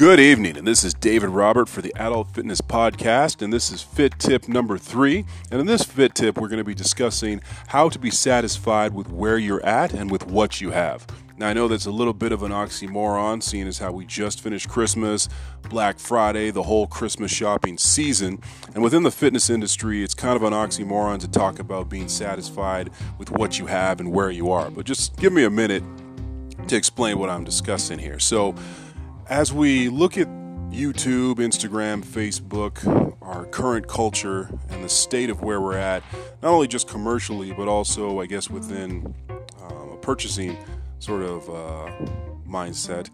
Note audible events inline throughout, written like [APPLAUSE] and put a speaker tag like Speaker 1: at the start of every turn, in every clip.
Speaker 1: Good evening, and this is David Robert for the Adult Fitness Podcast, and this is Fit Tip number three. And in this Fit Tip, we're going to be discussing how to be satisfied with where you're at and with what you have. Now, I know that's a little bit of an oxymoron, seeing as how we just finished Christmas, Black Friday, the whole Christmas shopping season. And within the fitness industry, it's kind of an oxymoron to talk about being satisfied with what you have and where you are. But just give me a minute to explain what I'm discussing here. So, as we look at YouTube, Instagram, Facebook, our current culture, and the state of where we're at, not only just commercially, but also, I guess, within um, a purchasing sort of uh, mindset,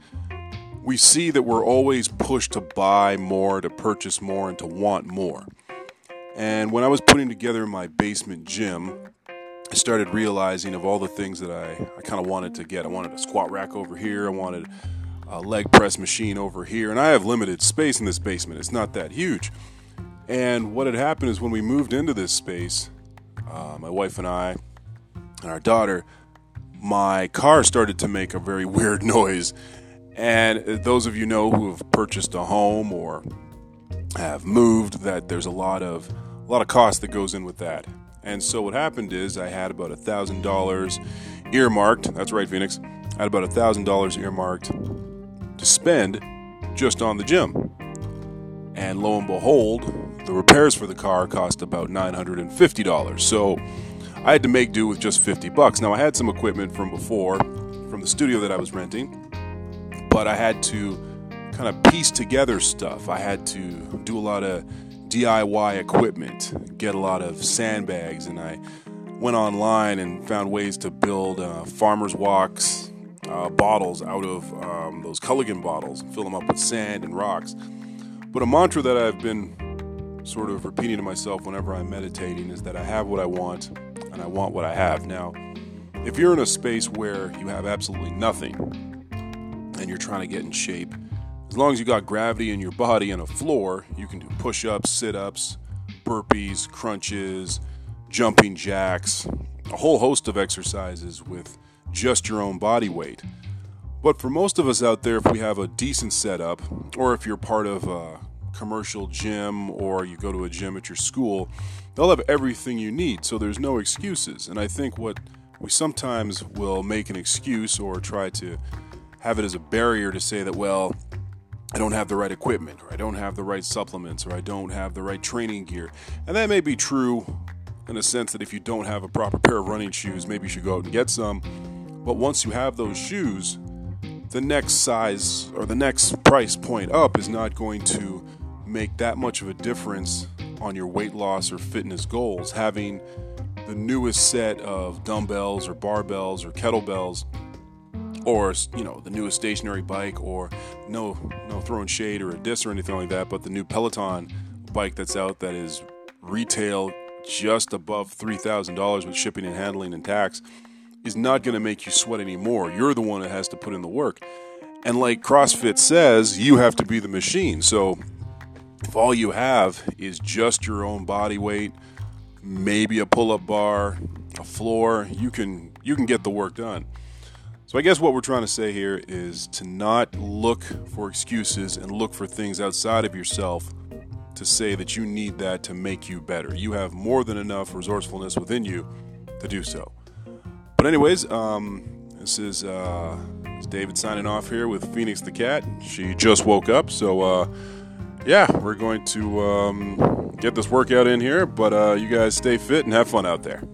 Speaker 1: we see that we're always pushed to buy more, to purchase more, and to want more. And when I was putting together my basement gym, I started realizing of all the things that I, I kind of wanted to get. I wanted a squat rack over here. I wanted a leg press machine over here, and I have limited space in this basement. It's not that huge. And what had happened is when we moved into this space, uh, my wife and I and our daughter, my car started to make a very [LAUGHS] weird noise. And those of you know who have purchased a home or have moved, that there's a lot of a lot of cost that goes in with that. And so what happened is I had about a thousand dollars earmarked. That's right, Phoenix. I had about a thousand dollars earmarked to spend just on the gym. And lo and behold, the repairs for the car cost about $950. So I had to make do with just 50 bucks. Now I had some equipment from before from the studio that I was renting, but I had to kind of piece together stuff. I had to do a lot of DIY equipment, get a lot of sandbags, and I went online and found ways to build uh, farmers walks, uh, bottles out of um, those Culligan bottles fill them up with sand and rocks. But a mantra that I've been sort of repeating to myself whenever I'm meditating is that I have what I want and I want what I have. Now, if you're in a space where you have absolutely nothing and you're trying to get in shape, as long as you got gravity in your body and a floor, you can do push ups, sit ups, burpees, crunches, jumping jacks, a whole host of exercises with just your own body weight. But for most of us out there, if we have a decent setup, or if you're part of a commercial gym or you go to a gym at your school, they'll have everything you need, so there's no excuses. And I think what we sometimes will make an excuse or try to have it as a barrier to say that, well, I don't have the right equipment, or I don't have the right supplements, or I don't have the right training gear. And that may be true in a sense that if you don't have a proper pair of running shoes, maybe you should go out and get some. But once you have those shoes, the next size or the next price point up is not going to make that much of a difference on your weight loss or fitness goals. Having the newest set of dumbbells or barbells or kettlebells or you know the newest stationary bike or no no throwing shade or a disc or anything like that but the new peloton bike that's out that is retail just above $3000 with shipping and handling and tax is not going to make you sweat anymore. You're the one that has to put in the work. And like CrossFit says, you have to be the machine. So if all you have is just your own body weight, maybe a pull-up bar, a floor, you can you can get the work done. So I guess what we're trying to say here is to not look for excuses and look for things outside of yourself to say that you need that to make you better. You have more than enough resourcefulness within you to do so. But anyways, um, this is uh, David signing off here with Phoenix the cat. She just woke up, so uh, yeah, we're going to um, get this workout in here. But uh, you guys stay fit and have fun out there.